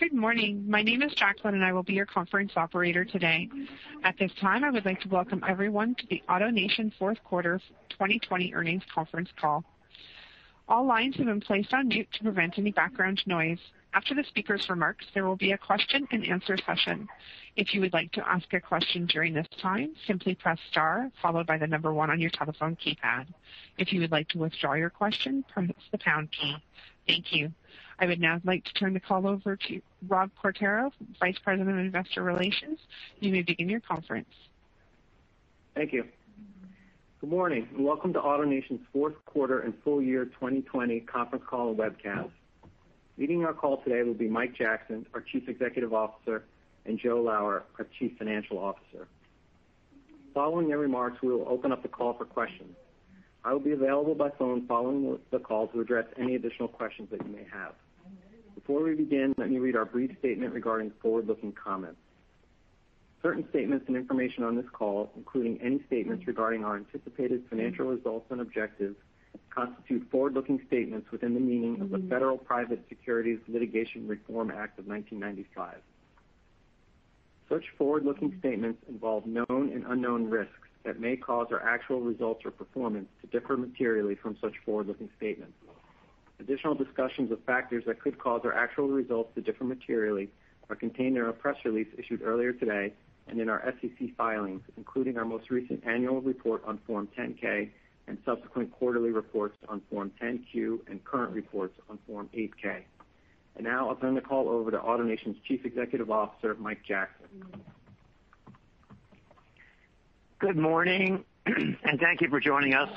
Good morning. My name is Jacqueline, and I will be your conference operator today. At this time, I would like to welcome everyone to the AutoNation fourth quarter 2020 earnings conference call. All lines have been placed on mute to prevent any background noise. After the speaker's remarks, there will be a question and answer session. If you would like to ask a question during this time, simply press star followed by the number one on your telephone keypad. If you would like to withdraw your question, press the pound key. Thank you. I would now like to turn the call over to Rob Quartaro, Vice President of Investor Relations. You may begin your conference. Thank you. Good morning, and welcome to AutoNation's fourth quarter and full year 2020 conference call and webcast. Leading our call today will be Mike Jackson, our Chief Executive Officer, and Joe Lower, our Chief Financial Officer. Following their remarks, we will open up the call for questions. I will be available by phone following the call to address any additional questions that you may have. Before we begin, let me read our brief statement regarding forward-looking comments. Certain statements and information on this call, including any statements regarding our anticipated financial results and objectives, constitute forward-looking statements within the meaning of the mm-hmm. Federal Private Securities Litigation Reform Act of 1995. Such forward-looking statements involve known and unknown risks that may cause our actual results or performance to differ materially from such forward-looking statements. Additional discussions of factors that could cause our actual results to differ materially are contained in our press release issued earlier today and in our SEC filings, including our most recent annual report on Form 10-K and subsequent quarterly reports on Form 10-Q and current reports on Form 8-K. And now I'll turn the call over to AutoNation's Chief Executive Officer, Mike Jackson. Good morning, and thank you for joining us.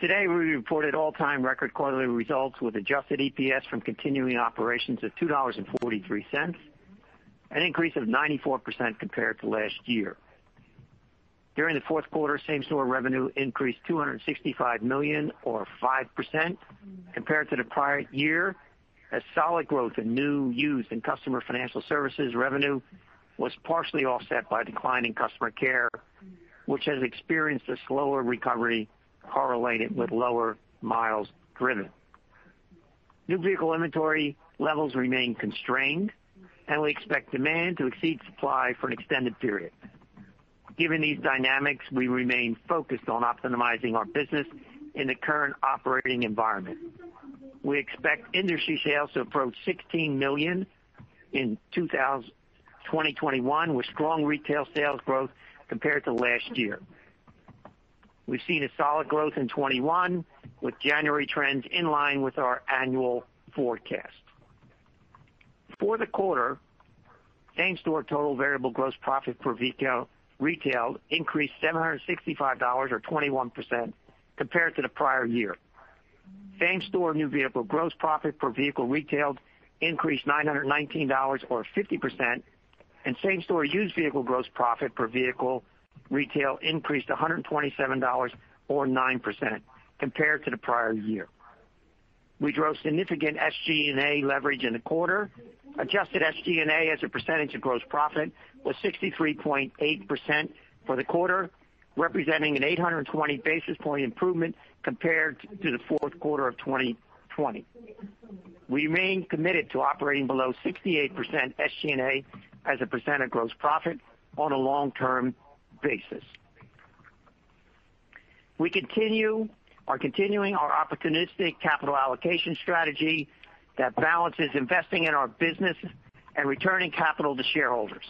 Today, we reported all-time record quarterly results with adjusted EPS from continuing operations of $2.43, an increase of 94% compared to last year. During the fourth quarter, same-store revenue increased 265 million or 5% compared to the prior year, as solid growth in new, used, and customer financial services revenue was partially offset by declining customer care, which has experienced a slower recovery correlated with lower miles driven. New vehicle inventory levels remain constrained, and we expect demand to exceed supply for an extended period. Given these dynamics, we remain focused on optimizing our business in the current operating environment. We expect industry sales to approach 16 million in 2021, with strong retail sales growth compared to last year. We've seen a solid growth in 2021, with January trends in line with our annual forecast. For the quarter, same-store total variable gross profit per vehicle retailed increased $765 or 21% compared to the prior year. Same-store new vehicle gross profit per vehicle retailed increased $919 or 50%, and same-store used vehicle gross profit per vehicle retail increased $127 or 9% compared to the prior year. We drove significant SG&A leverage in the quarter. Adjusted SG&A as a percentage of gross profit was 63.8% for the quarter, representing an 820 basis point improvement compared to the fourth quarter of 2020. We remain committed to operating below 68% SG&A as a percent of gross profit on a long-term basis. We continue are continuing our opportunistic capital allocation strategy that balances investing in our business and returning capital to shareholders.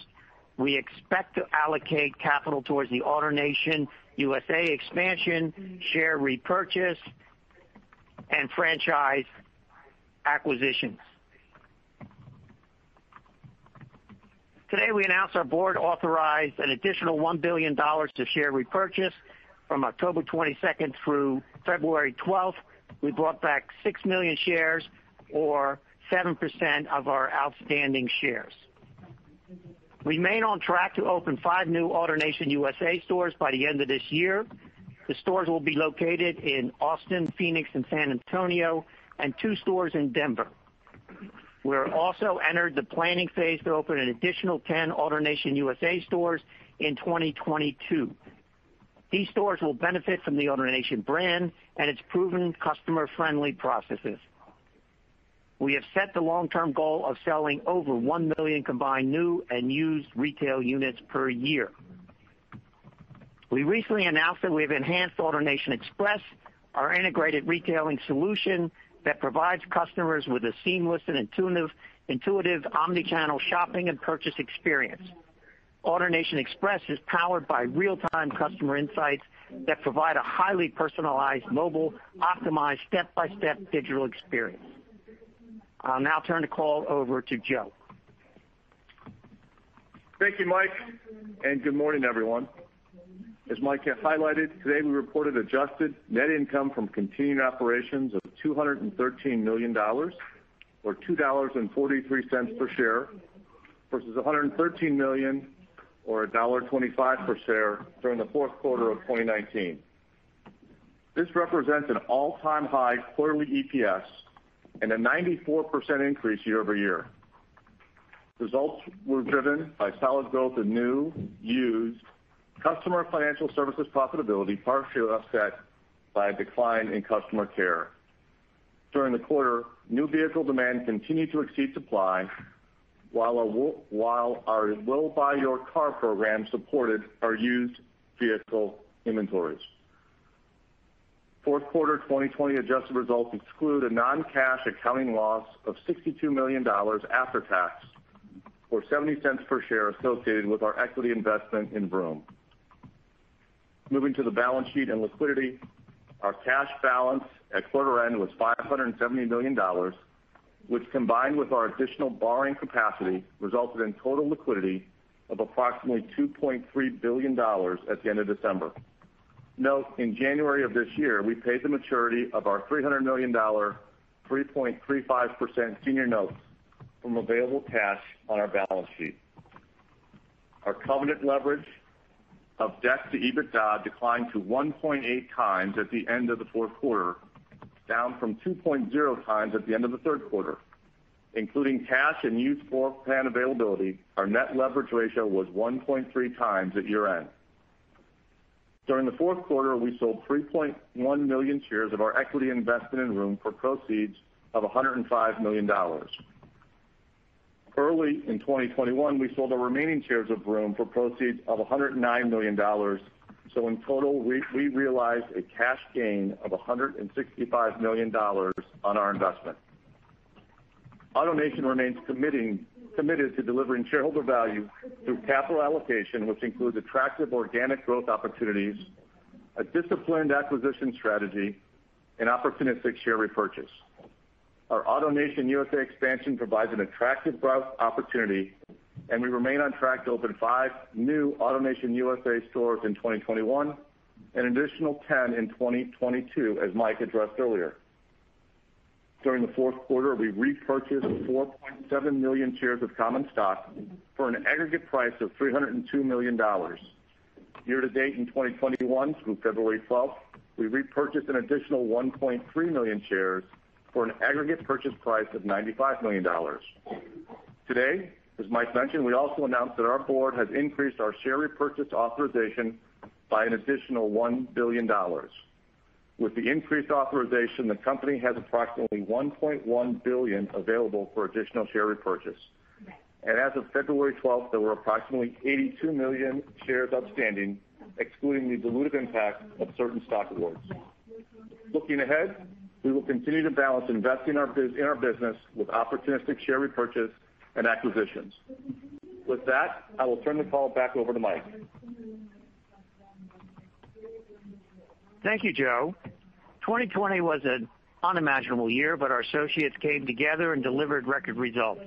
We expect to allocate capital towards the AutoNation USA expansion, share repurchase, and franchise acquisitions. Today, we announced our board authorized an additional $1 billion to share repurchase from October 22nd through February 12th. We bought back 6 million shares or 7% of our outstanding shares. We remain on track to open five new AutoNation USA stores by the end of this year. The stores will be located in Austin, Phoenix, and San Antonio, and two stores in Denver. We're also entered the planning phase to open an additional 10 AutoNation USA stores in 2022. These stores will benefit from the AutoNation brand and its proven customer-friendly processes. we have set the long-term goal of selling over 1 million combined new and used retail units per year. We recently announced that we have enhanced AutoNation Express, our integrated retailing solution that provides customers with a seamless and intuitive omni-channel shopping and purchase experience. AutoNation Express is powered by real-time customer insights that provide a highly personalized, mobile, optimized, step-by-step digital experience. I'll now turn the call over to Joe. Thank you, Mike, and good morning, everyone. As Mike highlighted, today we reported adjusted net income from continuing operations of $213 million, or $2.43 per share, versus 113 million or $1.25 per share during the fourth quarter of 2019. This represents an all-time high quarterly EPS and a 94% increase year-over-year. Results were driven by solid growth in new, used, customer financial services profitability, partially offset by a decline in customer care. During the quarter, new vehicle demand continued to exceed supply, while our We'll Buy Your Car program supported our used vehicle inventories. Fourth quarter 2020 adjusted results exclude a non-cash accounting loss of $62 million after tax, or $0.70 per share associated with our equity investment in Vroom. Moving to the balance sheet and liquidity, our cash balance at quarter end was $570 million, which combined with our additional borrowing capacity, resulted in total liquidity of approximately $2.3 billion at the end of December. Note, in January of this year, we paid the maturity of our $300 million, 3.35% senior notes from available cash on our balance sheet. Our covenant leverage of debt to EBITDA declined to 1.8x at the end of the fourth quarter, down from 2.0x at the end of the third quarter. Including cash and used floor plan availability, our net leverage ratio was 1.3x at year-end. During the fourth quarter, we sold 3.1 million shares of our equity investment in Vroom for proceeds of $105 million. Early in 2021, we sold the remaining shares of Vroom for proceeds of $109 million. So in total, we realized a cash gain of $165 million on our investment. AutoNation remains committed to delivering shareholder value through capital allocation, which includes attractive organic growth opportunities, a disciplined acquisition strategy, and opportunistic share repurchase. Our AutoNation USA expansion provides an attractive growth opportunity, and we remain on track to open five new AutoNation USA stores in 2021, an additional 10 in 2022, as Mike addressed earlier. During the fourth quarter, we repurchased 4.7 million shares of common stock for an aggregate price of $302 million. Year to date in 2021 through February 12th, we repurchased an additional 1.3 million shares for an aggregate purchase price of $95 million. Today, as Mike mentioned, we also announced that our board has increased our share repurchase authorization by an additional $1 billion. With the increased authorization, the company has approximately 1.1 billion available for additional share repurchase. And as of February 12th, there were approximately 82 million shares outstanding, excluding the dilutive impact of certain stock awards. Looking ahead, we will continue to balance investing in our business with opportunistic share repurchase and acquisitions. With that, I will turn the call back over to Mike. Thank you, Joe. 2020 was an unimaginable year, but our associates came together and delivered record results.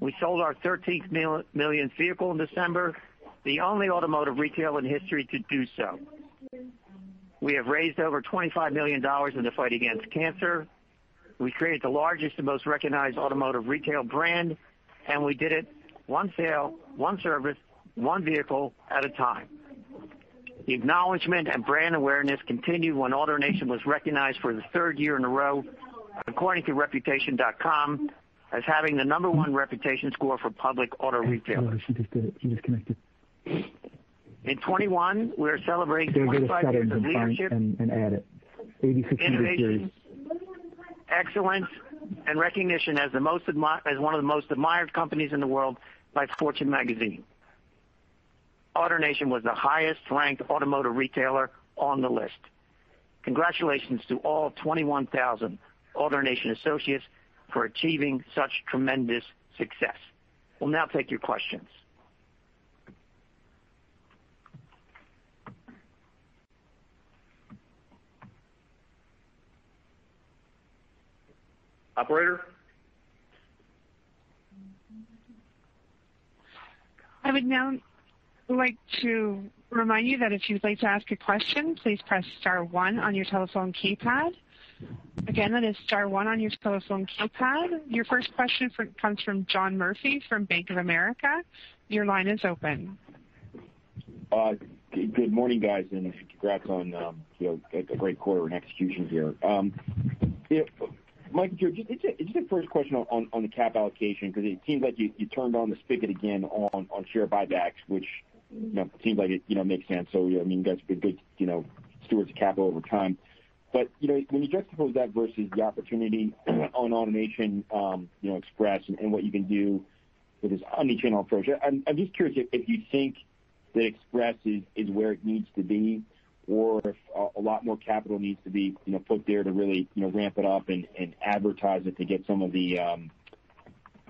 We sold our 13th millionth vehicle in December, the only automotive retail in history to do so. We have raised over $25 million in the fight against cancer. We created the largest and most recognized automotive retail brand, and we did it one sale, one service, one vehicle at a time. The acknowledgment and brand awareness continued when AutoNation was recognized for the third year in a row, according to Reputation.com, as having the number one reputation score for public auto retailers. She just did it. She disconnected. In 2021, we are celebrating 25 years of leadership. Add it. Innovation, excellence, and recognition as one of the most admired companies in the world by Fortune Magazine. AutoNation was the highest-ranked automotive retailer on the list. Congratulations to all 21,000 AutoNation associates for achieving such tremendous success. We'll now take your questions. Operator? I would now like to remind you that if you'd like to ask a question, please press star one on your telephone keypad. Again, that is star one on your telephone keypad. Your first question comes from John Murphy from Bank of America. Your line is open. Uh, good morning, guys, and congrats on um, a great quarter and execution here. Um, Mike and Joe, just a first question on the cap allocation, because it seems like you turned on the spigot again on share buybacks, which seems like it makes sense. So yeah, I mean you guys have been good you know, stewards of capital over time. But you know, when you juxtapose that versus the opportunity on AutoNation um, Express and what you can do with this omni-channel approach, I'm just curious if you think that Express is where it needs to be, or if uh, a lot more capital needs to be put there to really ramp it up and advertise it to get some of the um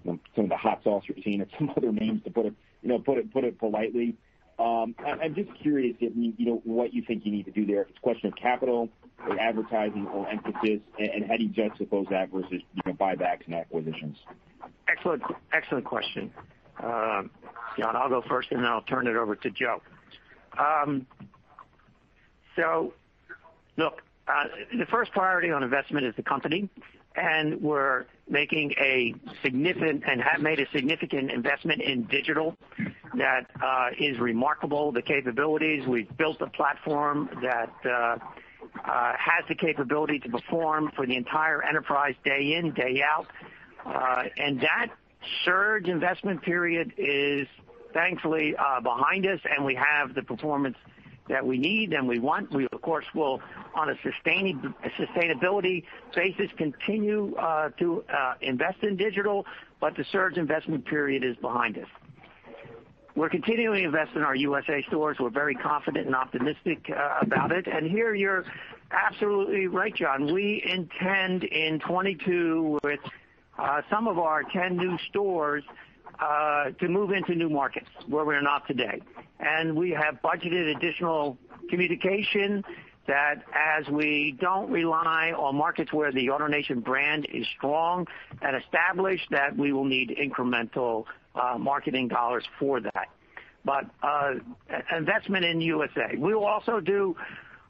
some of the hot sauce seeing at some other names, to put it you know put it politely. Um, I'm just curious what you think you need to do there, if it's a question of capital or advertising or emphasis, and how do you juxtapose that versus buybacks and acquisitions? Excellent excellent question. Um, John, I'll go first, and then I'll turn it over to Joe. Um, So look, uh, the first priority on investment is the company, and we're making a significant and have made a significant investment in digital that uh, is remarkable, the capabilities. We've built a platform that uh, has the capability to perform for the entire enterprise day in, day out. Uh and that surge investment period is thankfully behind us, and we have the performance that we need and we want. We, of course, will, on a sustainability basis, continue uh, to uh, invest in digital, but the surge investment period is behind us. We're continuing to invest in our USA stores. We're very confident and optimistic uh, about it. And here you're absolutely right, John. We intend in 2022 with some of our 10 new stores Uh, to move into new markets where we're not today. And we have budgeted additional communication that as we don't rely on markets where the AutoNation brand is strong and established, that we will need incremental uh, marketing dollars for that. But uh investment in USA. We will also do,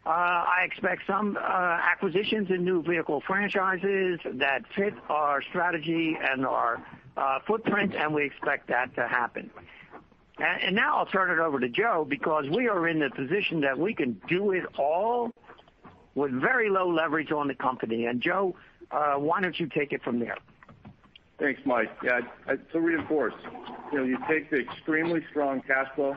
uh, I expect, some acquisitions in new vehicle franchises that fit our strategy and our footprint, and we expect that to happen. Now I'll turn it over to Joe, because we are in the position that we can do it all with very low leverage on the company. And Joe, why don't you take it from there? Thanks, Mike. Yeah, to reinforce, you know, you take the extremely strong cash flow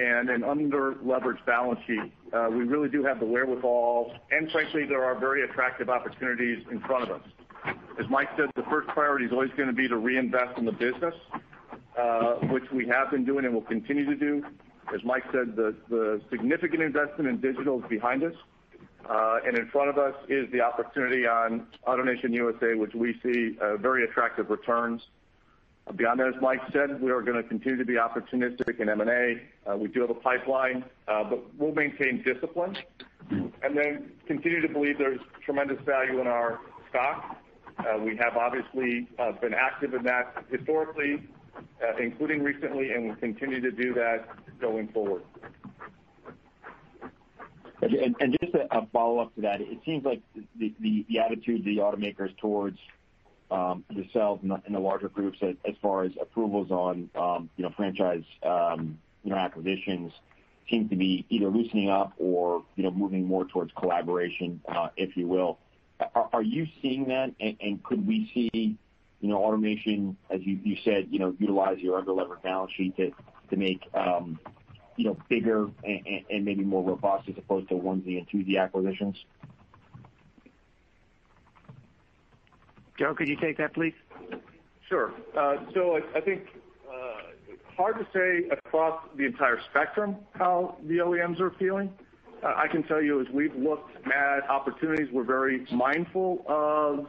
and an under-leveraged balance sheet. Uh we really do have the wherewithal, and frankly, there are very attractive opportunities in front of us. As Mike said, the first priority is always going to be to reinvest in the business, uh, which we have been doing and will continue to do. As Mike said, the significant investment in digital is behind us. Uh and in front of us is the opportunity on AutoNation USA, which we see uh, very attractive returns. Beyond that, as Mike said, we are going to continue to be opportunistic in M&A. Uh, we do have a pipeline, but we'll maintain discipline and then continue to believe there's tremendous value in our stock. Uh, we have obviously uh, been active in that historically, uh, including recently, and we'll continue to do that going forward. Just a follow-up to that, it seems like the attitude of the automakers towards um, yourselves and the larger groups as far as approvals on um you know franchise um you know acquisitions seem to be either loosening up or you know moving more towards collaboration, if you will. Are you seeing that? And could we see AutoNation, as you said, you know, utilize your under-levered balance sheet to to make um you know bigger and maybe more robust as opposed to onesie and twosie acquisitions? Joe, could you take that, please? Sure. Uh so I I think uh hard to say across the entire spectrum how the OEMs are feeling. I can tell you as we've looked at opportunities, we're very mindful of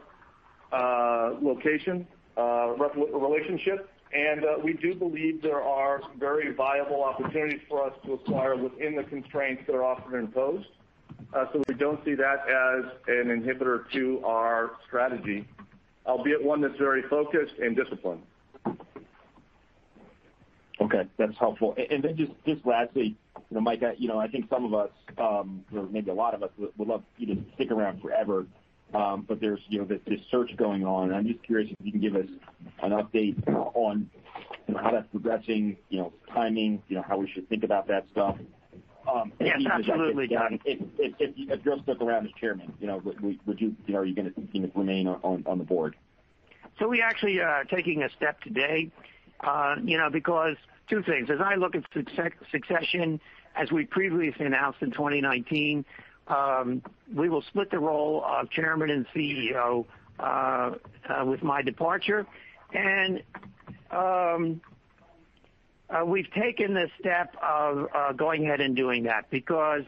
uh, location uh, relationship, and uh, we do believe there are very viable opportunities for us to acquire within the constraints that are often imposed. Uh so we don't see that as an inhibitor to our strategy, albeit one that's very focused and disciplined. Okay. That's helpful. And and then just just lastly, you know, Mike, uh you know, I think some of us, um, or maybe a lot of us, would love you to stick around forever. Um, but there's you know, this this search going on, and I'm just curious if you can give us an update on how that's progressing, you know, timing, you know, how we should think about that stuff. Yes, absolutely, John. If you'll stick around as chairman, you know, would would would you you know are you going to remain on on the board? So we actually are taking a step today Uh, because two things. As I look at succession, as we previously announced in 2019, um, we will split the role of chairman and CEO uh, uh, with my departure. And um, we've taken the step of going ahead and doing that because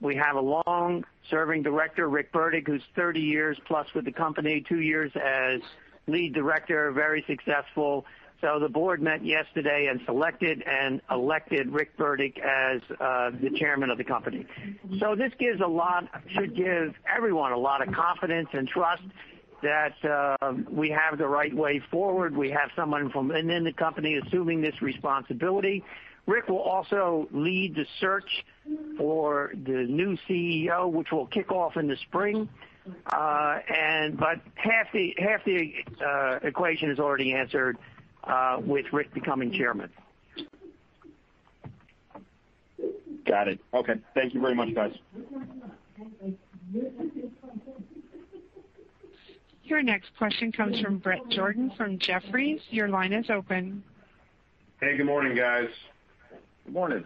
we have a long-serving director, Rick Burdick, who's 30 years plus with the company, two years as lead director, very successful. So the board met yesterday and selected and elected Rick Burdick as uh, the chairman of the company. So this gives a lot should give everyone a lot of confidence and trust that um, we have the right way forward. We have someone from within the company assuming this responsibility. Rick will also lead the search for the new CEO, which will kick off in the spring. Uh, but half the uh, equation is already answered uh, with Rick becoming chairman. Got it. Okay. Thank you very much, guys. Your next question comes from Bret Jordan from Jefferies. Your line is open. Hey, good morning, guys. Good morning.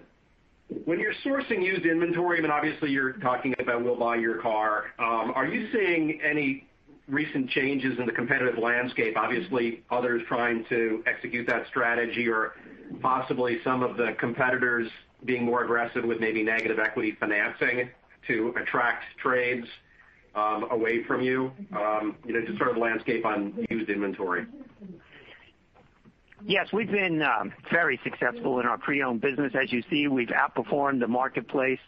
When you're sourcing used inventory, and obviously you're talking about We'll Buy Your Car, um, are you seeing any recent changes in the competitive landscape? Obviously, others trying to execute that strategy or possibly some of the competitors being more aggressive with maybe negative equity financing to attract trades um, away from you. Um, you know, just sort of landscape on used inventory. Yes, we've been um, very successful in our pre-owned business. As you see, we've outperformed the marketplace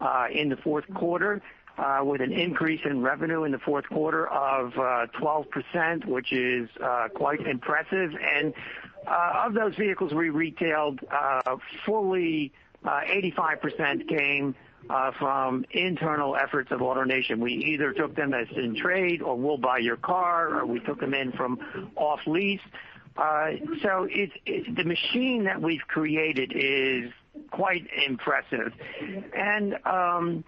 uh, in the fourth quarter uh, with an increase in revenue in the fourth quarter of uh, 12%, which is quite impressive. And uh of those vehicles we retailed, fully 85% came from internal efforts of AutoNation. We either took them as in trade or We'll Buy Your Car, or we took them in from off-lease. Uh, so the machine that we've created is quite impressive. And um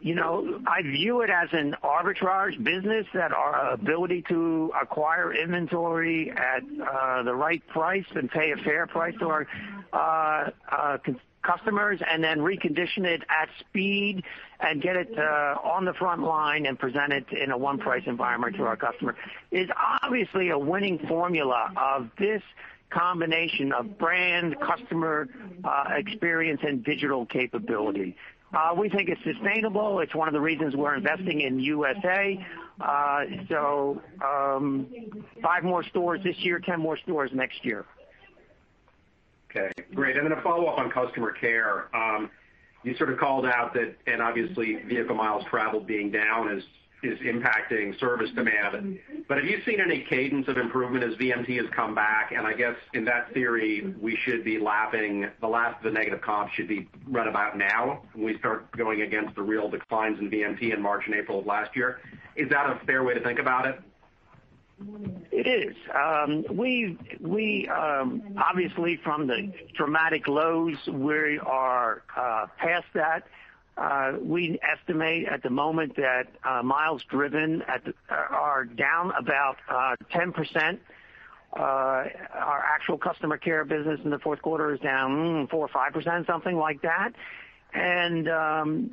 you know, I view it as an arbitrage business that our ability to acquire inventory at uh, the right price and pay a fair price to our uh, customers and then recondition it at speed and get it uh, on the front line and present it in a one-price environment to our customer is obviously a winning formula of this combination of brand, customer uh, experience, and digital capability. Uh, we think it's sustainable. It's one of the reasons we're investing in USA. So um, Five more stores this year, 10 more stores next year. Okay, great. And then a follow-up on customer care. Um, you sort of called out that, and obviously vehicle miles traveled being down is is impacting service demand. But have you seen any cadence of improvement as VMT has come back? And I guess in that theory, we should be lapping the last of the negative comps should be right about now when we start going against the real declines in VMT in March and April of last year. Is that a fair way to think about it? It is. Um we we um obviously, from the dramatic lows, we are uh, past that. Uh, we estimate at the moment that uh, miles driven are down about 10%. Our actual customer care business in the fourth quarter is down mm, 4 or 5%, something like that. Um,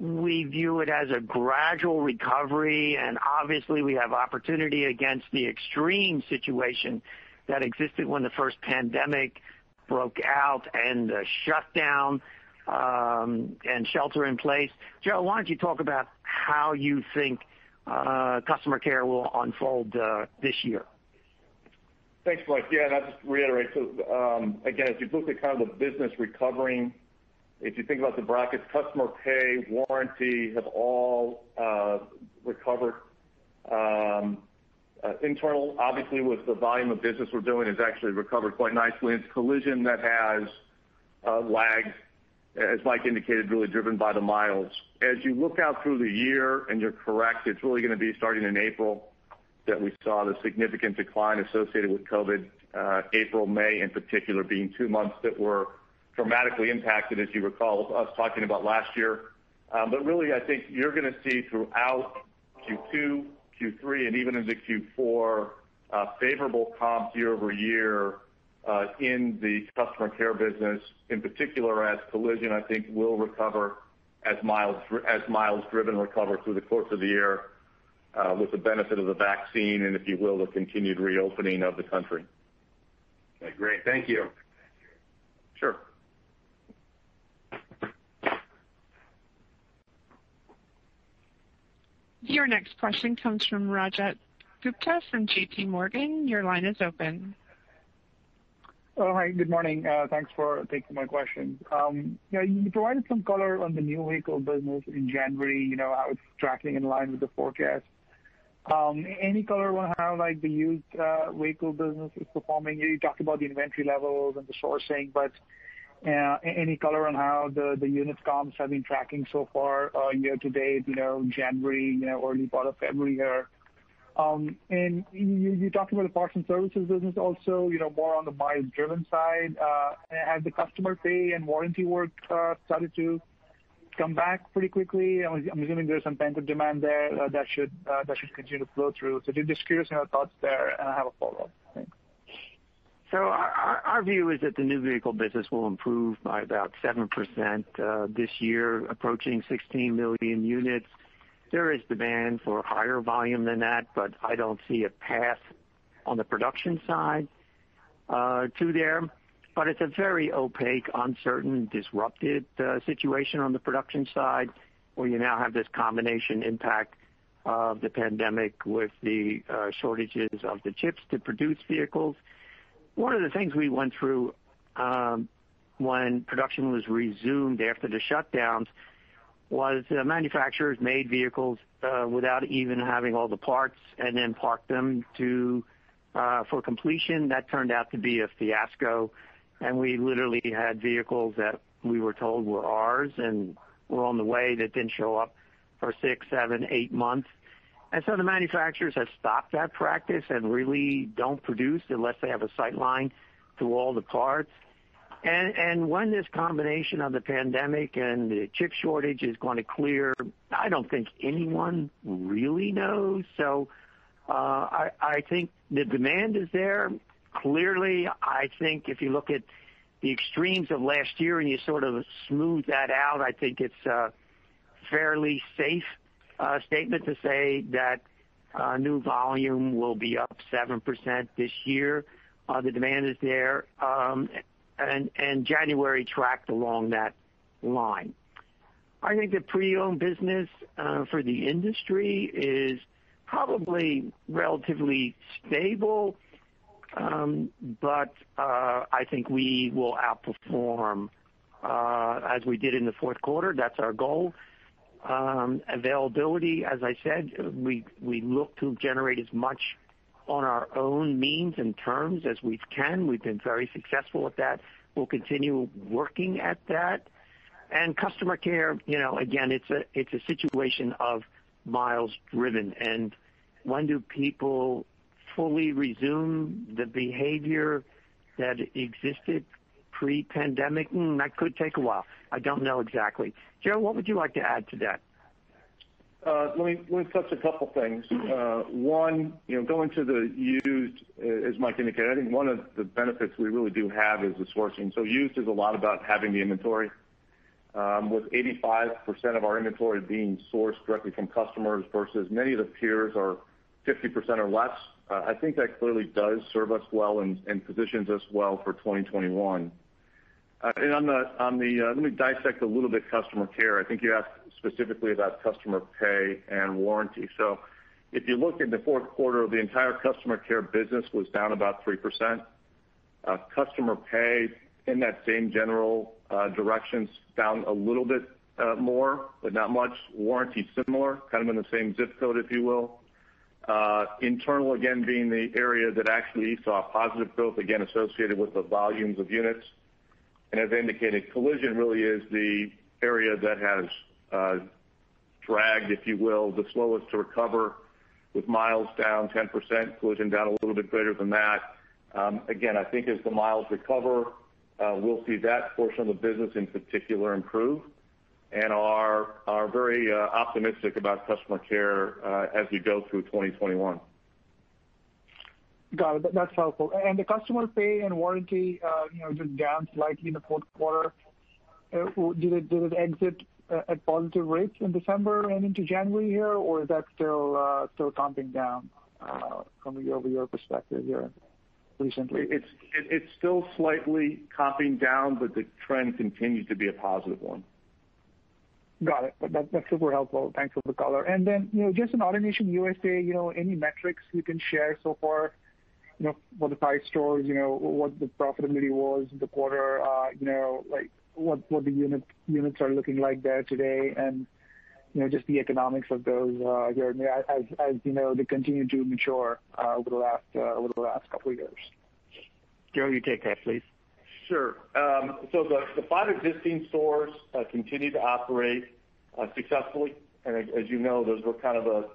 we view it as a gradual recovery, and obviously we have opportunity against the extreme situation that existed when the first pandemic broke out and the shutdown um, and shelter in place. Joe, why don't you talk about how you think uh, customer care will unfold uh, this year? Thanks, Mike. Yeah, I'll just reiterate. Um, again, as you look at kind of the business recovering, if you think about the brackets, customer pay, warranty have all uh recovered. Um uh internal, obviously with the volume of business we're doing, has actually recovered quite nicely. It's collision that has uh lagged, as Mike indicated, really driven by the miles. As you look out through the year, and you're correct, it's really going to be starting in April that we saw the significant decline associated with COVID. Uh, April, May in particular, being two months that were dramatically impacted, as you recall us talking about last year. Um but really, I think you're going to see throughout Q2, Q3, and even into Q4, uh, favorable comps year-over-year uh, in the customer care business, in particular as collision, I think will recover as miles driven recover through the course of the year uh, with the benefit of the vaccine and, if you will, the continued reopening of the country. Okay, great. Thank you. Sure. Your next question comes from Rajat Gupta from JPMorgan. Your line is open. Oh, hi. Good morning. Uh, thanks for taking my question. Um, you provided some color on the new vehicle business in January, you know, how it's tracking in line with the forecast. Um, any color on how like the used uh, vehicle business is performing? You talked about the inventory levels and the sourcing, but Uh, any color on how the unit comps have been tracking so far uh year to date, you know, January, you know, early part of February here? Um, and you you talked about the parts and services business also, you know, more on the miles driven side. Uh, has the customer pay and warranty work uh, started to come back pretty quickly? I'm assuming there's some pent-up demand there that should uh that should continue to flow through. Just curious on your thoughts there, and I have a follow-up. Thanks. So our view is that the new vehicle business will improve by about 7% uh, this year, approaching 16 million units. There is demand for higher volume than that, but I don't see a path on the production side uh, to there. But it's a very opaque, uncertain, disrupted uh, situation on the production side, where you now have this combination impact of the pandemic with the shortages of the chips to produce vehicles. One of the things we went through um, when production was resumed after the shutdowns was manufacturers made vehicles uh, without even having all the parts and then parked them uh, for completion. That turned out to be a fiasco, and we literally had vehicles that we were told were ours and were on the way that didn't show up for six, seven, eight months. And so the manufacturers have stopped that practice and really don't produce unless they have a sight line to all the parts. And, and when this combination of the pandemic and the chip shortage is going to clear, I don't think anyone really knows. So uh, I I think the demand is there. Clearly, I think if you look at the extremes of last year and you sort of smooth that out, I think it's a fairly safe Uh, statement to say that uh, new volume will be up 7% this year. Uh, the demand is there, um, and January tracked along that line. I think the pre-owned business for the industry is probably relatively stable, um, but I think we will outperform as we did in the fourth quarter. That's our goal. Um, availability, as I said, we we look to generate as much on our own means and terms as we can. We've been very successful at that. We'll continue working at that. And customer care, you know, again, it's a it's a situation of miles driven, and when do people fully resume the behavior that existed pre-pandemic? Hmm, that could take a while. I don't know exactly. Joe, what would you like to add to that? Uh, let me touch a couple things. Uh, one, going to the used, uh, as Mike indicated, I think one of the benefits we really do have is the sourcing. So used is a lot about having the inventory. Um, with 85% of our inventory being sourced directly from customers versus many of the peers are 50% or less. I think that clearly does serve us well and positions us well for 2021. Let me dissect a little bit customer care. I think you asked specifically about customer pay and warranty. So if you look in the fourth quarter, the entire customer care business was down about 3%. Uh customer pay in that same general direction, down a little bit more, but not much. Warranty, similar, kind of in the same zip code, if you will. Uh internal, again, being the area that actually saw positive growth, again, associated with the volumes of units. And as indicated, collision really is the area that has uh dragged, if you will, the slowest to recover with miles down 10%, collision down a little bit greater than that. Um again, I think as the miles recover, uh we'll see that portion of the business in particular improve and are are very optimistic about customer care as we go through 2021. Got it. That's helpful. And the customer pay and warranty uh you know just down slightly in the fourth quarter. Uh, did it did it exit uh, at positive rates in December and into January here, or is that still uh, comping down from a year-over-year perspective here recently? It's it's still slightly comping down, but the trend continues to be a positive one. Got it. That's super helpful. Thanks for the color. And then, you know, just in AutoNation USA, you know, any metrics you can share so far for the five stores, you know, what the profitability was in the quarter, uh, you know, like what what the unit units are looking like there today, and you know, just the economics of those here as as you know they continue to mature uh over the last uh over the last couple of years. Joe, you take that, please. Sure. Um so the five existing stores continue to operate successfully. And as you know, those were kind of the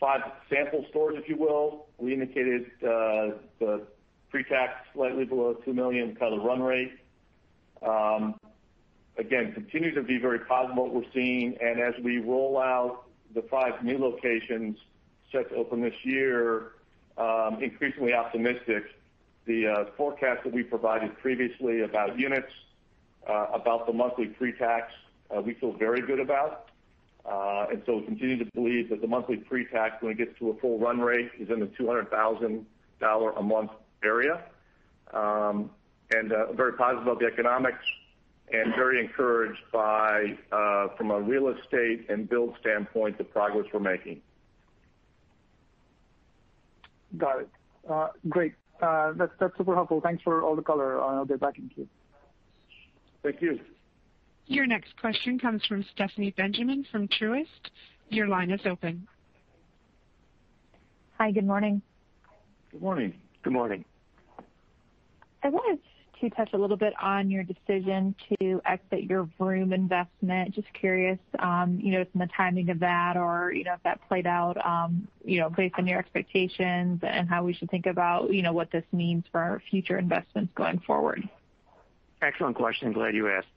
five sample stores, if you will. We indicated the pre-tax slightly below 2 million kind of run rate. Um again, continue to be very positive what we're seeing. And as we roll out the five new locations set to open this year, um increasingly optimistic. The forecast that we provided previously about units, about the monthly pre-tax, we feel very good about. We continue to believe that the monthly pre-tax, when it gets to a full run rate, is in the $200,000 a month area. Um and uh very positive about the economics and very encouraged by, uh from a real estate and build standpoint, the progress we're making. Got it. Uh great. Uh that's that's super helpful. Thanks for all the color. I'll get back in queue. Thank you. Your next question comes from Stephanie Benjamin from Truist. Your line is open. Hi, good morning. Good morning. Good morning. I wanted to touch a little bit on your decision to exit your Vroom investment. Just curious, um, you know, from the timing of that or you know, if that played out um, you know, based on your expectations and how we should think about you know, what this means for our future investments going forward. Excellent question. Glad you asked.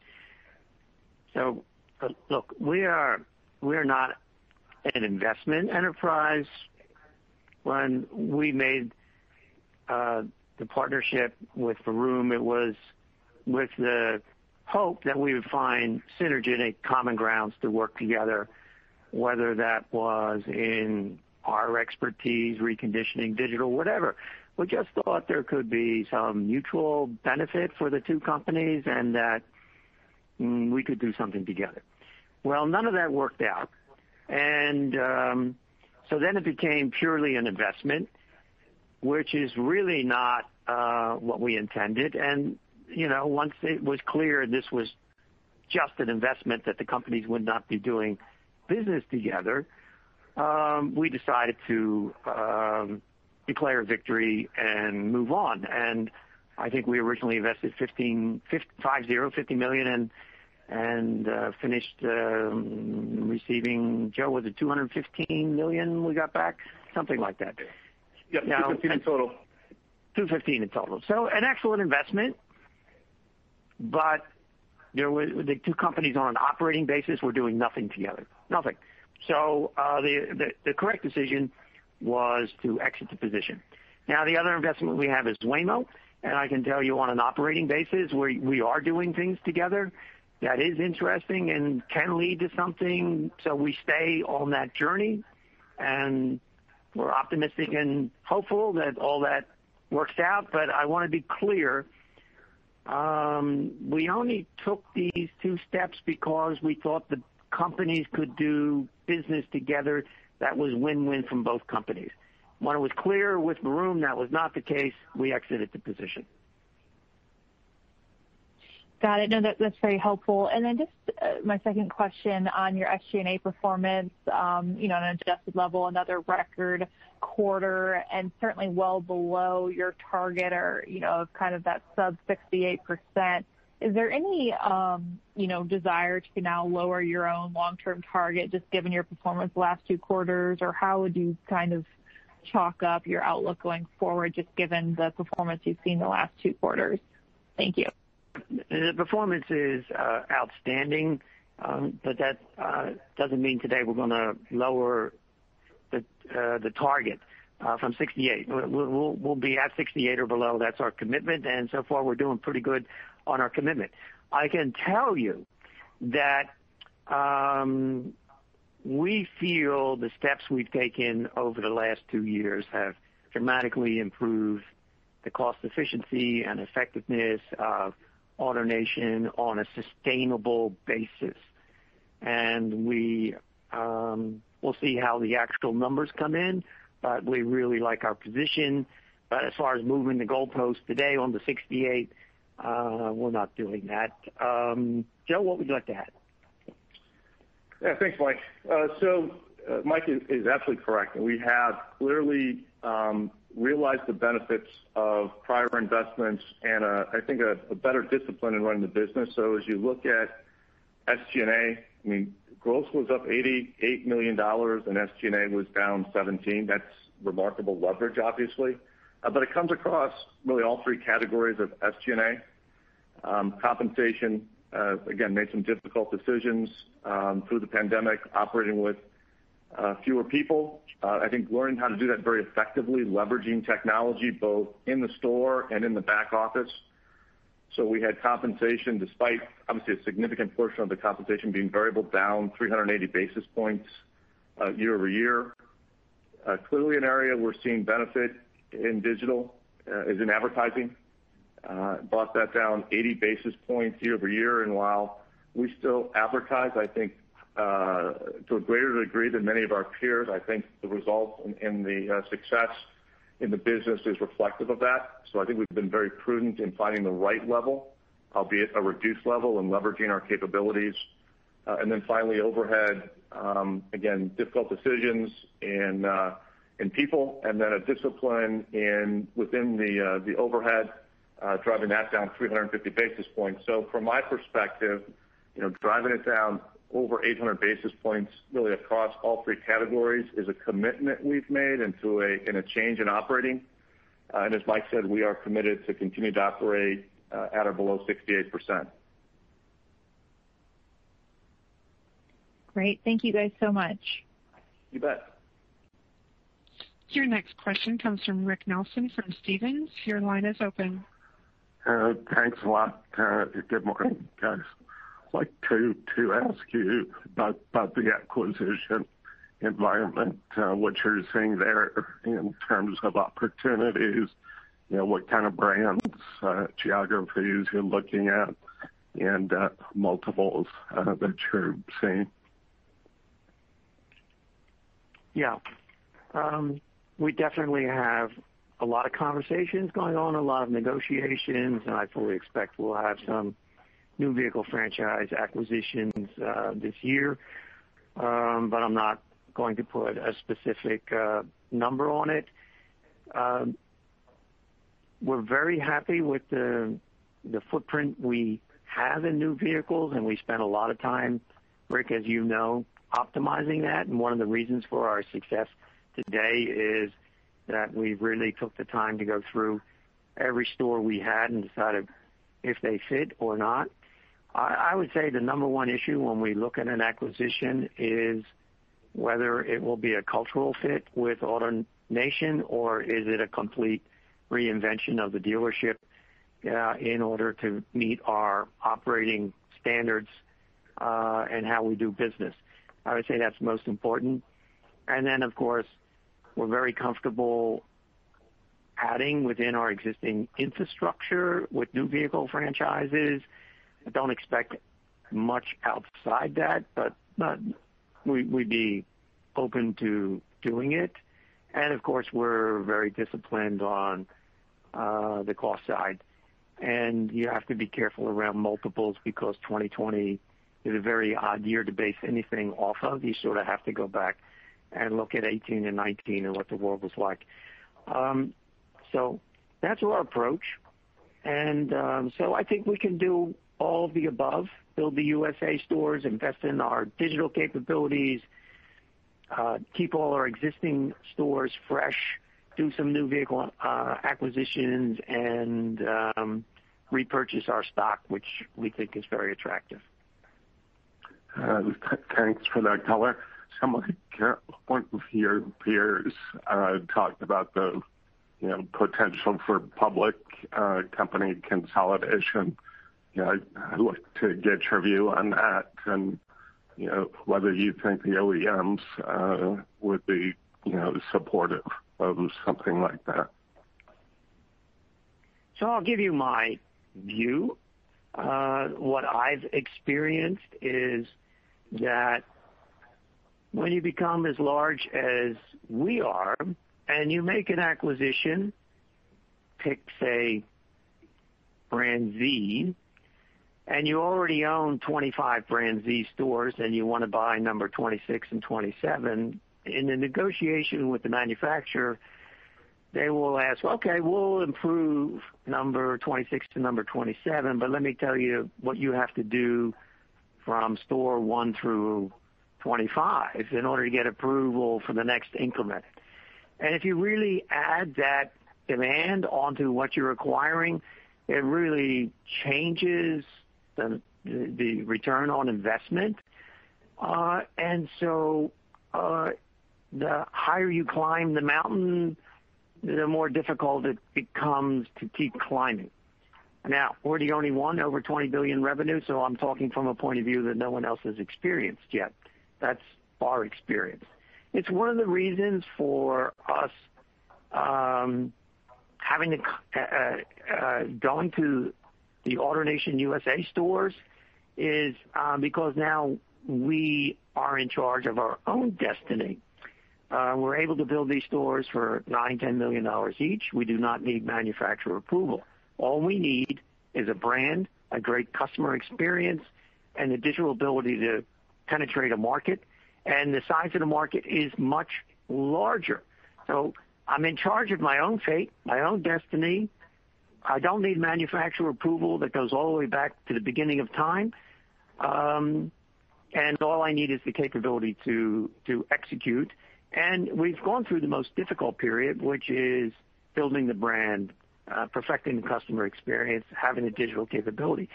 So, uh, look, we are not an investment enterprise. When we made uh, the partnership with Vroom, it was with the hope that we would find synergistic common grounds to work together, whether that was in our expertise, reconditioning, digital, whatever. We just thought there could be some mutual benefit for the two companies and that Mm, we could do something together. Well, none of that worked out. And um, so then it became purely an investment, which is really not uh, what we intended. And you know, once it was clear this was just an investment, that the companies would not be doing business together, um, we decided to um, declare victory and move on. I think we originally invested $50 million and finished receiving, Joe, was it 215 million we got back? Something like that. Yep, 215 in total. 215 in total. So an excellent investment, but there were the two companies on an operating basis were doing nothing together. Nothing. So uh the the the correct decision was to exit the position. Now, the other investment we have is Waymo, I can tell you on an operating basis, we we are doing things together. that is interesting and can lead to something. So we stay on that journey, and we're optimistic and hopeful that all that works out. But I want to be clear, um, we only took these two steps because we thought the companies could do business together that was win-win from both companies. When it was clear with Vroom that was not the case, we exited the position. Got it. No, that's very helpful. And then just my second question on your SG&A performance. Um, you know, on an adjusted level, another record quarter and certainly well below your target or you know, of kind of that sub 68%. Is there any um, you know, desire to now lower your own long-term target, just given your performance the last two quarters? Or how would you kind of chalk up your outlook going forward, just given the performance you've seen the last two quarters? Thank you. The performance is uh, outstanding. Um, but that uh, doesn't mean today we're going to lower the uh, target from 68. We'll be at 68 or below. That's our commitment, and so far we're doing pretty good on our commitment. I can tell you that um, we feel the steps we've taken over the last two years have dramatically improved the cost efficiency and effectiveness of AutoNation on a sustainable basis. And um, We'll see how the actual numbers come in, but we really like our position. But as far as moving the goalpost today on the 68, uh, we're not doing that. Um, Joe, what would you like to add? Yeah. Thanks, Mike. Uh, so, uh, Mike is absolutely correct. We have clearly um, realized the benefits of prior investments and I think a better discipline in running the business. So as you look at SG&A, I mean, gross was up $88 million and SG&A was down $17 million. That's remarkable leverage, obviously. Uh but it comes across really all three categories of SG&A. Um, compensation, Uh, again, made some difficult decisions um, through the pandemic, operating with uh, fewer people. Uh, I think learning how to do that very effectively, leveraging technology both in the store and in the back office. So we had compensation, despite obviously a significant portion of the compensation being variable, down 380 basis points year-over-year. Clearly an area we're seeing benefit in digital is in advertising. Brought that down 80 basis points year-over-year. And while we still advertise, I think, uh to a greater degree than many of our peers, I think the results and the success in the business is reflective of that. So I think we've been very prudent in finding the right level, albeit a reduced level, and leveraging our capabilities. Uh and then finally, overhead. Um again, difficult decisions in uh in people and then a discipline in within the uh the overhead, Uh, driving that down 350 basis points. So from my perspective, you know, driving it down over 800 basis points really across all three categories is a commitment we've made into a and a change in operating. Uh, and as Mike said, we are committed to continue to operate uh, at or below 68%. Great. Thank you guys so much. You bet. Your next question comes from Rick Nelson from Stephens. Your line is open. Uh, thanks a lot. Uh, good morning, guys. I'd like to ask you about the acquisition environment, uh, what you're seeing there in terms of opportunities, what kind of brands, geographies you're looking at, and multiples that you're seeing. Yeah. Um, we definitely have a lot of conversations going on, a lot of negotiations, and I fully expect we'll have some new vehicle franchise acquisitions uh, this year. Um but I'm not going to put a specific uh, number on it. Um, we're very happy with the footprint we have in new vehicles, and we spend a lot of time, Rick, as you know, optimizing that. And one of the reasons for our success today is that we really took the time to go through every store we had and decided if they fit or not. I would say the number one issue when we look at an acquisition is whether it will be a cultural fit with AutoNation or is it a complete reinvention of the dealership uh, in order to meet our operating standards uh, and how we do business. I would say that's most important. And then of course, we're very comfortable adding within our existing infrastructure with new vehicle franchises. I don't expect much outside that, but we'd be open to doing it. And of course, we're very disciplined on uh, the cost side. And you have to be careful around multiples because 2020 is a very odd year to base anything off of. You sort of have to go back and look at 2018 and 2019 and what the world was like. Um so that's our approach. And um so I think we can do all of the above, build the USA stores, invest in our digital capabilities, keep all our existing stores fresh, do some new vehicle acquisitions, and repurchase our stock, which we think is very attractive. Thanks for that color. Some of your peers uh, talked about the potential for public uh, company consolidation. I'd like to get your view on that and whether you think the OEMs uh, would be supportive of something like that. So I'll give you my view. What I've experienced is that when you become as large as we are and you make an acquisition, pick, say, brand Z, and you already own 25 brand Z stores and you want to buy number 26 and 27, in the negotiation with the manufacturer, they will ask, "Okay, we'll improve number 26 to number 27, but let me tell you what you have to do from store one through 25 in order to get approval for the next increment." And if you really add that demand onto what you're acquiring, it really changes the return on investment. Uh, and so uh, the higher you climb the mountain, the more difficult it becomes to keep climbing. Now, we're the only one over 20 billion revenue, so I'm talking from a point of view that no one else has experienced yet. That's our experience. It's one of the reasons for us um, having to uh, uh, uh, going to the AutoNation USA stores is um, because now we are in charge of our own destiny. We're able to build these stores for $9 million-$10 million each. We do not need manufacturer approval. All we need is a brand, a great customer experience, and the digital ability to penetrate a market. And the size of the market is much larger. So I'm in charge of my own fate, my own destiny. I don't need manufacturer approval that goes all the way back to the beginning of time. Um and all I need is the capability to execute. And we've gone through the most difficult period, which is building the brand, perfecting the customer experience, having a digital capability.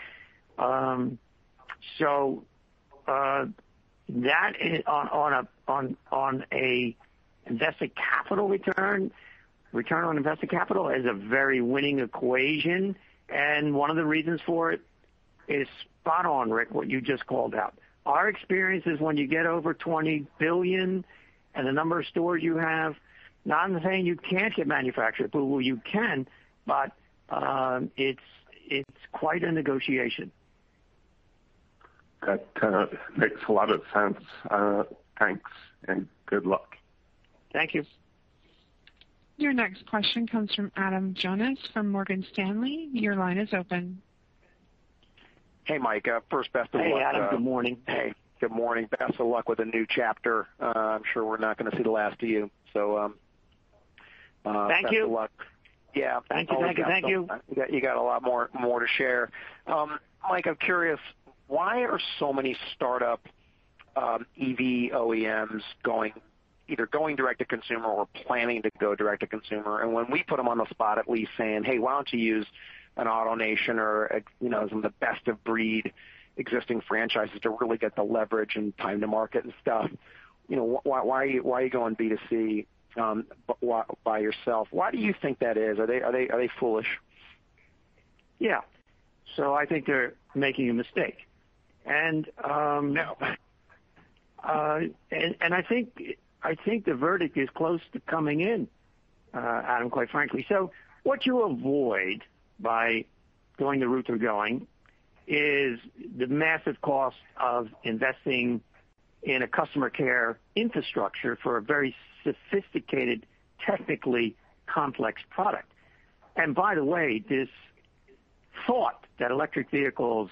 That on on a on on a invested capital return return on invested capital is a very winning equation. And one of the reasons for it is spot on, Rick, what you just called out. Our experience is when you get over 20 billion and the number of stores you have, not saying you can't get manufacturer approval, you can, but um it's it's quite a negotiation. That uh, makes a lot of sense. Uh, thanks, and good luck. Thank you. Your next question comes from Adam Jonas from Morgan Stanley. Your line is open. Hey, Mike. Uh, first, best of luck. Hey, Adam. Good morning. Hey, good morning. Best of luck with the new chapter. I'm sure we're not going to see the last of you. So um Thank you. Best of luck. Yeah. Thank you. Thank you got you got a lot more to share. Um, Mike, I'm curious, why are so many startup um, EV OEMs going either going direct to consumer or planning to go direct to consumer? And when we put them on the spot, at least saying, "Hey, why don't you use an AutoNation or a you know, some of the best of breed existing franchises to really get the leverage and time to market and stuff?" You know, why are you going B2C um, by yourself? Why do you think that is? Are they foolish? Yeah. So I think they're making a mistake. No. Uh, and, and I think I think the verdict is close to coming in, Adam, quite frankly. So what you avoid by going the route we're going is the massive cost of investing in a customer care infrastructure for a very sophisticated, technically complex product. And by the way, this thought that electric vehicles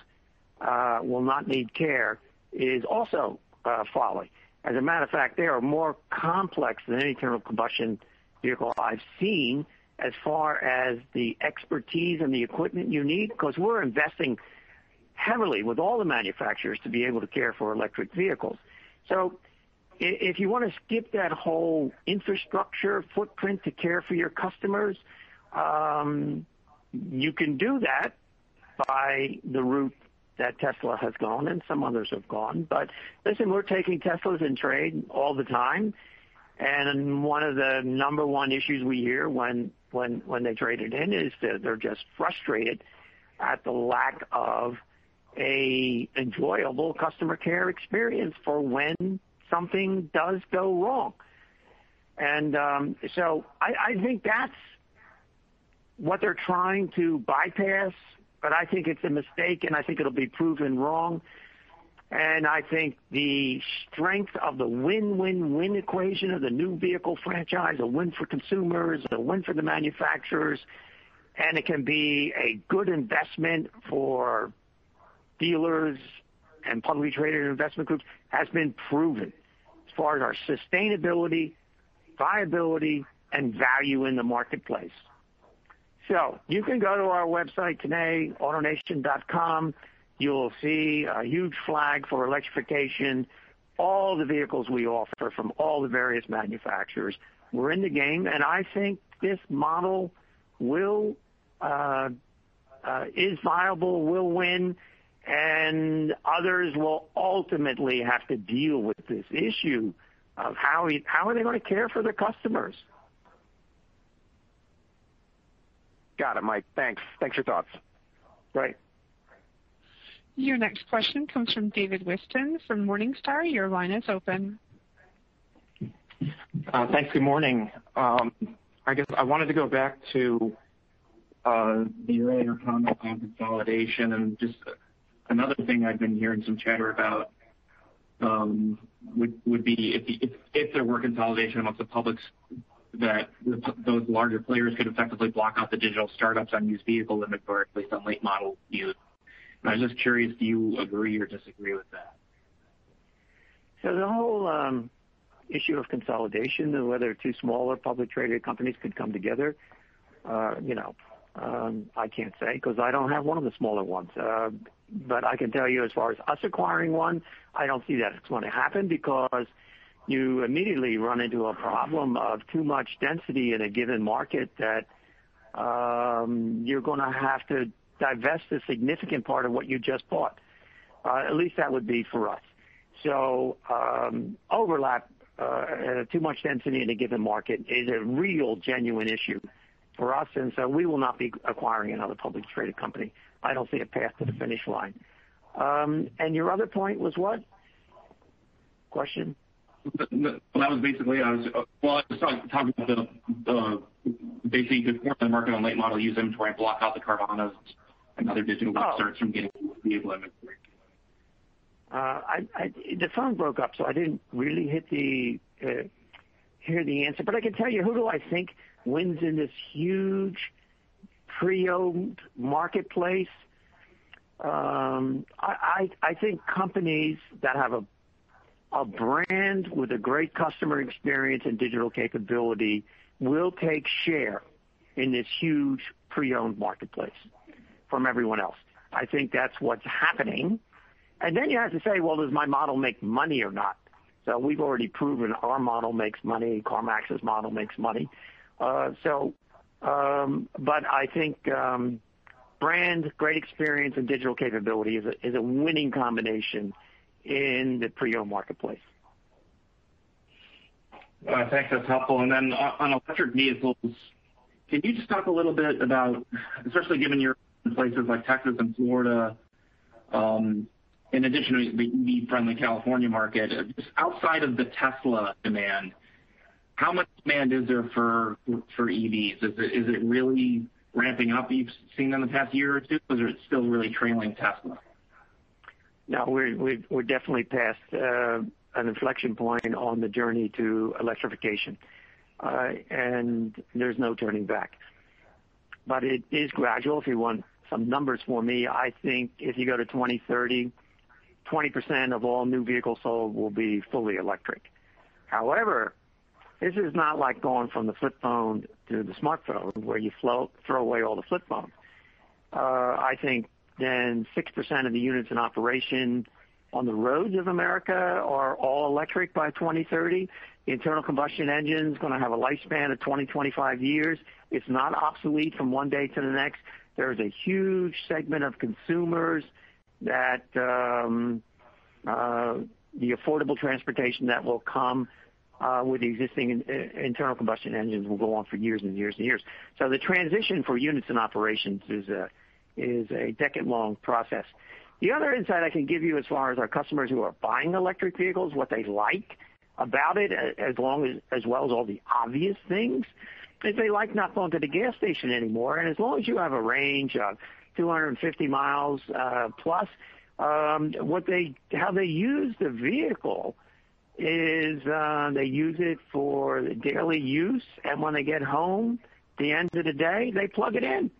Uh, will not need care is also uh, folly. As a matter of fact, they are more complex than any internal combustion vehicle I've seen as far as the expertise and the equipment you need, because we're investing heavily with all the manufacturers to be able to care for electric vehicles. So if you want to skip that whole infrastructure footprint to care for your customers, um, you can do that by the route that Tesla has gone and some others have gone. But listen, we're taking Teslas in trade all the time, and one of the number one issues we hear when they trade it in is that they're just frustrated at the lack of an enjoyable customer care experience for when something does go wrong. And um so I think that's what they're trying to bypass, but I think it's a mistake, and I think it'll be proven wrong. And I think the strength of the win-win-win equation of the new vehicle franchise, a win for consumers, a win for the manufacturers, and it can be a good investment for dealers and publicly traded investment groups, has been proven as far as our sustainability, viability, and value in the marketplace. So you can go to our website today, autonation.com. You'll see a huge flag for electrification, all the vehicles we offer from all the various manufacturers. We're in the game, and I think this model uh, uh, is viable, will win, and others will ultimately have to deal with this issue of how are they going to care for their customers. Got it, Mike. Thanks. Thanks for your thoughts. Right. Your next question comes from David Whiston from Morningstar. Your line is open. Uh, thanks. Good morning. Um, I guess I wanted to go back to uh, the earlier comment on consolidation and just another thing I've been hearing some chatter about um, would be if there were consolidation amongst the publics, that those larger players could effectively block out the digital startups on used vehicle inventory based on late model use. I was just curious, do you agree or disagree with that? So the whole issue of consolidation and whether two smaller public traded companies could come together, uh you know, um I can't say because I don't have one of the smaller ones. Uh but I can tell you as far as us acquiring one, I don't see that it's going to happen because you immediately run into a problem of too much density in a given market that you're going to have to divest a significant part of what you just bought. At least that would be for us. So um overlap, too much density in a given market is a real genuine issue for us, and so we will not be acquiring another publicly traded company. I don't see a path to the finish line. Um and your other point was what? Question? But that was basically, I was uh well I was talking about the uh basically the force of the market on late model used inventory and block out the Carvanas and other digital upstarts from getting the vehicle inventory. I the phone broke up, so I didn't really hit the uh hear the answer. But I can tell you who do I think wins in this huge pre-owned marketplace. I I think companies that have a brand with a great customer experience and digital capability will take share in this huge pre-owned marketplace from everyone else. I think that's what's happening. And then you have to say, well, does my model make money or not? So we've already proven our model makes money. CarMax's model makes money. Uh so um but I think brand, great experience, and digital capability is a winning combination in the pre-owned marketplace. Thanks. That's helpful. And then uh, on electric vehicles, can you just talk a little bit about, especially given you're in places like Texas and Florida, um, in addition to the EV-friendly California market, just outside of the Tesla demand, how much demand is there for EVs? Is it really ramping up you've seen in the past year or two, or is it still really trailing Tesla? No, we're definitely past uh, an inflection point on the journey to electrification. Uh, and there's no turning back. But it is gradual. If you want some numbers for me, I think if you go to 2030, 20% of all new vehicles sold will be fully electric. However, this is not like going from the flip phone to the smartphone, where you throw away all the flip phones. Uh, I think 6% of the units in operation on the roads of America are all electric by 2030. The internal combustion engine's going to have a lifespan of 20, 25 years. It's not obsolete from one day to the next. There's a huge segment of consumers that um, uh, the affordable transportation that will come uh, with the existing uh, internal combustion engines will go on for years and years and years. So the transition for units in operations is a decade-long process. The other insight I can give you as far as our customers who are buying electric vehicles, what they like about it, as long as as well as all the obvious things, is they like not going to the gas station anymore. And as long as you have a range of 250 miles plus, um what they how they use the vehicle is they use it for daily use, and when they get home, at the end of the day, they plug it in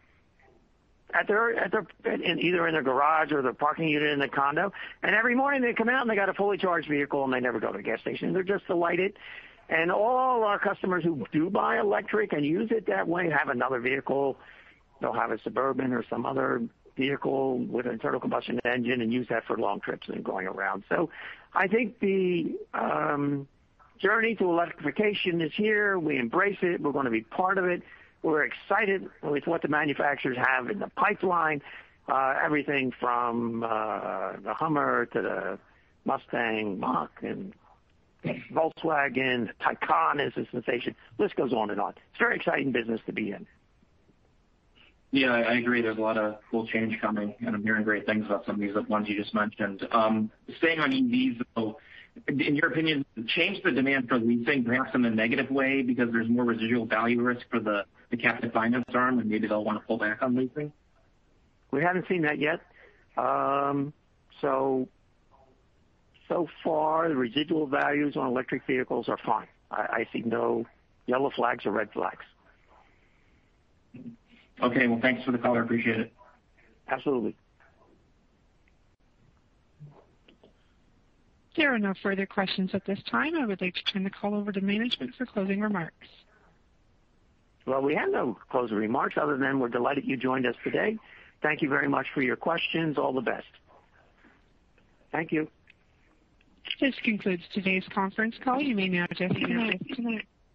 either in their garage or their parking unit in the condo. And every morning they come out, and they got a fully charged vehicle, and they never go to a gas station. They're just delighted. And all our customers who do buy electric and use it that way have another vehicle. They'll have a Suburban or some other vehicle with an internal combustion engine and use that for long trips and going around. So I think the um, journey to electrification is here. We embrace it. We're going to be part of it. We're excited with what the manufacturers have in the pipeline. Uh, everything from uh, the Hummer to the Mustang Mach and Volkswagen. Taycan is a sensation. List goes on and on. It's a very exciting business to be in. Yeah, I agree. There's a lot of cool change coming, and I'm hearing great things about some of these ones you just mentioned. Um, staying on EVs, though, in your opinion, change the demand for leasing perhaps in a negative way because there's more residual value risk for the captive finance arm, and maybe they'll want to pull back on leasing? We haven't seen that yet. Um so so far, the residual values on electric vehicles are fine. I see no yellow flags or red flags. Okay. Well, thanks for the call. I appreciate it. Absolutely. There are no further questions at this time. I would like to turn the call over to management for closing remarks. Well, we have no closing remarks other than we're delighted you joined us today. Thank you very much for your questions. All the best. Thank you. This concludes today's conference call. You may now disconnect.